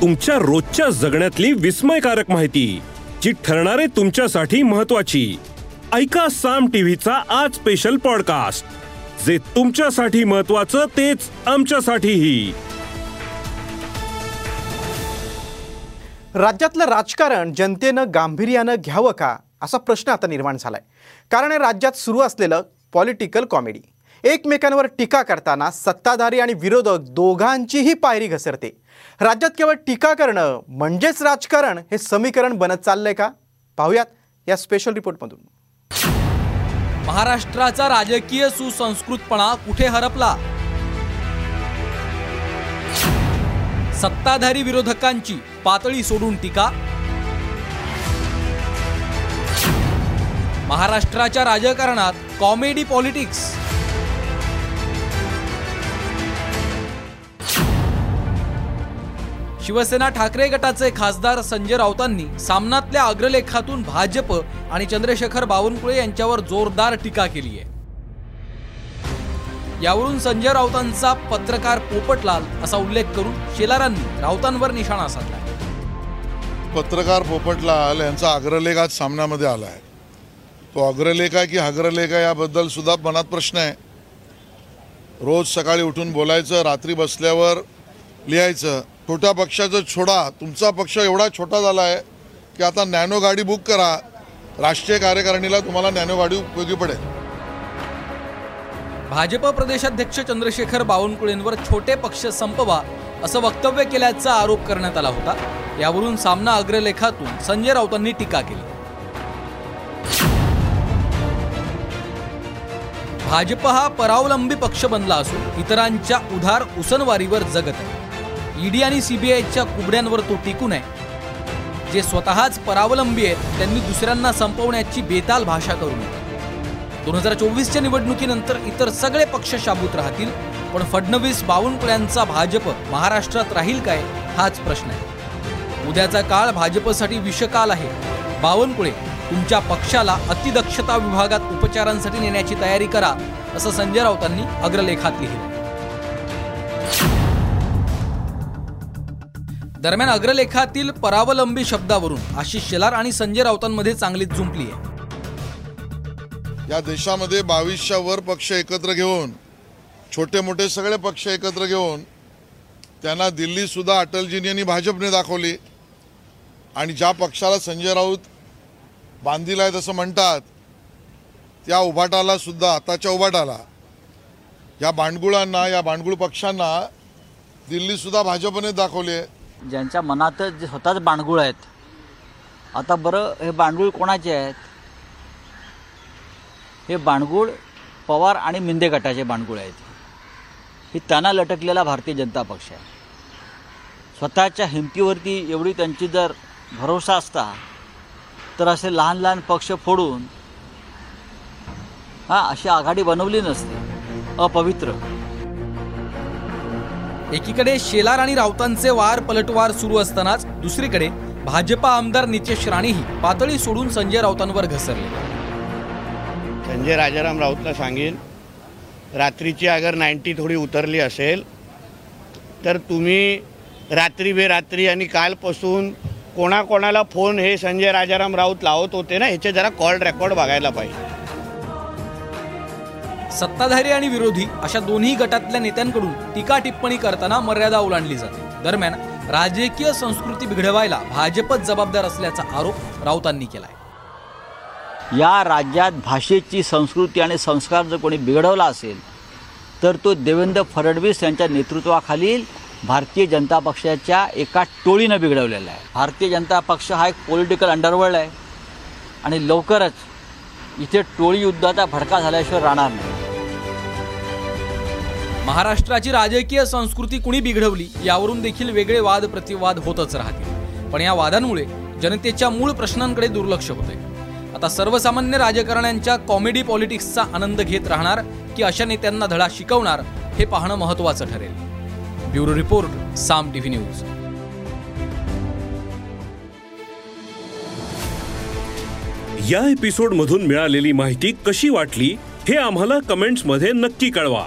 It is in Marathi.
तुमच्या रोजच्या जगण्यातली विस्मयकारक माहिती जी ठरणारे तुमच्यासाठी महत्वाची ऐका साम टीव्हीचा आज स्पेशल पॉडकास्ट जे तुमच्यासाठी महत्वाचं तेच आमच्यासाठीही. राज्यातलं राजकारण जनतेनं गांभीर्यानं घ्यावं का? असा प्रश्न आता निर्माण झालाय. कारण राज्यात सुरू असलेलं पॉलिटिकल कॉमेडी एकमेकांवर टीका करताना सत्ताधारी आणि विरोधक दोघांचीही पायरी घसरते. राज्यात केवळ टीका करणं म्हणजेच राजकारण हे समीकरण बनत चाललंय का? पाहूयात या स्पेशल रिपोर्टमधून महाराष्ट्राचा राजकीय सुसंस्कृतपणा कुठे हरपला? सत्ताधारी विरोधकांची पातळी सोडून टीका? महाराष्ट्राच्या राजकारणात कॉमेडी पॉलिटिक्स शिवसेना ठाकरे गटाचे खासदार संजय राऊतांनी सामनातल्या अग्रलेखातून भाजप आणि चंद्रशेखर बावनकुळे यांच्यावर जोरदार टीका केली आहे. यावरून संजय राऊतांचा पत्रकार पोपटलाल असा उल्लेख करून शेलारांनी राऊतांवर निशाणा साधला. पत्रकार पोपटलाल यांचा अग्रलेख आज सामन्यामध्ये आला आहे तो अग्रलेख आहे की अग्रलेख आहे याबद्दल सुद्धा मनात प्रश्न आहे. रोज सकाळी उठून बोलायचं रात्री बसल्यावर लिहायचं छोट्या पक्षाचं छोडा. तुमचा पक्ष एवढा छोटा झाला आहे की आता नॅनो गाडी बुक करा. राष्ट्रीय कार्यकारिणीला तुम्हाला नॅनो गाडी उपयोगी पडेल. भाजप प्रदेशाध्यक्ष चंद्रशेखर बावनकुळेंवर छोटे पक्ष संपवा असं वक्तव्य केल्याचा आरोप करण्यात आला होता. यावरून सामना अग्रलेखातून संजय राऊतांनी टीका केली. भाजप हा परावलंबी पक्ष बनला असून इतरांच्या उधार उसनवारीवर जगत आहे. ईडी आणि सीबीआयच्या कुबड्यांवर तो टिकून आहे जे स्वतःच परावलंबी आहेत त्यांनी दुसऱ्यांना संपवण्याची बेताल भाषा करू नये. दोन हजार चोवीसच्या निवडणुकीनंतर इतर सगळे पक्ष शाबूत राहतील पण फडणवीस बावनकुळ्यांचा भाजप महाराष्ट्रात राहील काय हाच प्रश्न आहे. उद्याचा काळ भाजपसाठी विषकाल आहे. बावनकुळे तुमच्या पक्षाला अतिदक्षता विभागात उपचारांसाठी नेण्याची तयारी करा असं संजय राऊतांनी अग्रलेखात लिहिलं. दरम्यान अग्रलेखातील परावलंबी शब्दावरून आशिष शेलार आणि संजय राऊतांमध्ये चांगलीच जुंपली आहे. या देशामध्ये बावीसच्या वर पक्ष एकत्र घेऊन छोटे मोठे सगळे पक्ष एकत्र घेऊन त्यांना दिल्लीसुद्धा अटलजींनी आणि भाजपने दाखवली. आणि ज्या पक्षाला संजय राऊत बांधील आहे असं म्हणतात त्या उभाटाला सुद्धा आताच्या उभाटाला या भांडगुळांना या भांडगुळ पक्षांना दिल्लीसुद्धा भाजपने दाखवली आहे. ज्यांच्या मनात जे स्वतःच बांडगुळ आहेत. आता बरं हे बांडगुळ कोणाचे आहेत? हे बांडगुळ पवार आणि मिंदे गटाचे बांडगुळ आहेत. ही त्यांना लटकलेला भारतीय जनता पक्ष आहे. स्वतःच्या हिमतीवरती एवढी त्यांची जर भरोसा असता तर असे लहान लहान पक्ष फोडून हां अशी आघाडी बनवली नसते. अपवित्र. एकीकडे शेलार आणि राऊतांचे वार पलटवार सुरू असतानाच दुसरीकडे भाजपा आमदार नितेश राणेही पातळी सोडून संजय राऊतांवर घसरले. संजय राजाराम राऊतला सांगेन रात्रीची अगर नाईन्टी थोडी उतरली असेल तर तुम्ही रात्री बेरात्री आणि कालपासून कोणाकोणाला फोन हे संजय राजाराम राऊत लावत होते ना ह्याचे जरा कॉल रेकॉर्ड बघायला पाहिजे. सत्ताधारी आणि विरोधी अशा दोन्ही गटातल्या नेत्यांकडून टीका टिप्पणी करताना मर्यादा ओलांडली जाते. दरम्यान राजकीय संस्कृती बिघडवायला भाजपच जबाबदार असल्याचा आरोप राऊतांनी केलाय. या राज्यात भाषेची संस्कृती आणि संस्कार जर कोणी बिघडवला असेल तर तो देवेंद्र फडणवीस यांच्या नेतृत्वाखालील भारतीय जनता पक्षाच्या एका टोळीनं बिघडवलेला आहे. भारतीय जनता पक्ष हा एक पॉलिटिकल अंडरवर्ल्ड आहे. आणि लवकरच इथे टोळी युद्धाचा भडका झाल्याशिवाय राहणार नाही. महाराष्ट्राची राजकीय संस्कृती कुणी बिघडवली यावरून देखील वेगळे वाद प्रतिवाद होतच राहतील. पण या वादांमुळे जनतेच्या मूळ प्रश्नांकडे दुर्लक्ष होते आता सर्वसामान्य राजकारण्यांच्या कॉमेडी पॉलिटिक्सचा आनंद घेत राहणार की अशा नेत्यांना धडा शिकवणार हे पाहणं महत्वाचं ठरेल. Bureau report Saam TV news. या एपिसोडमधून मिळालेली माहिती कशी वाटली हे आम्हाला कमेंट्समध्ये नक्की कळवा.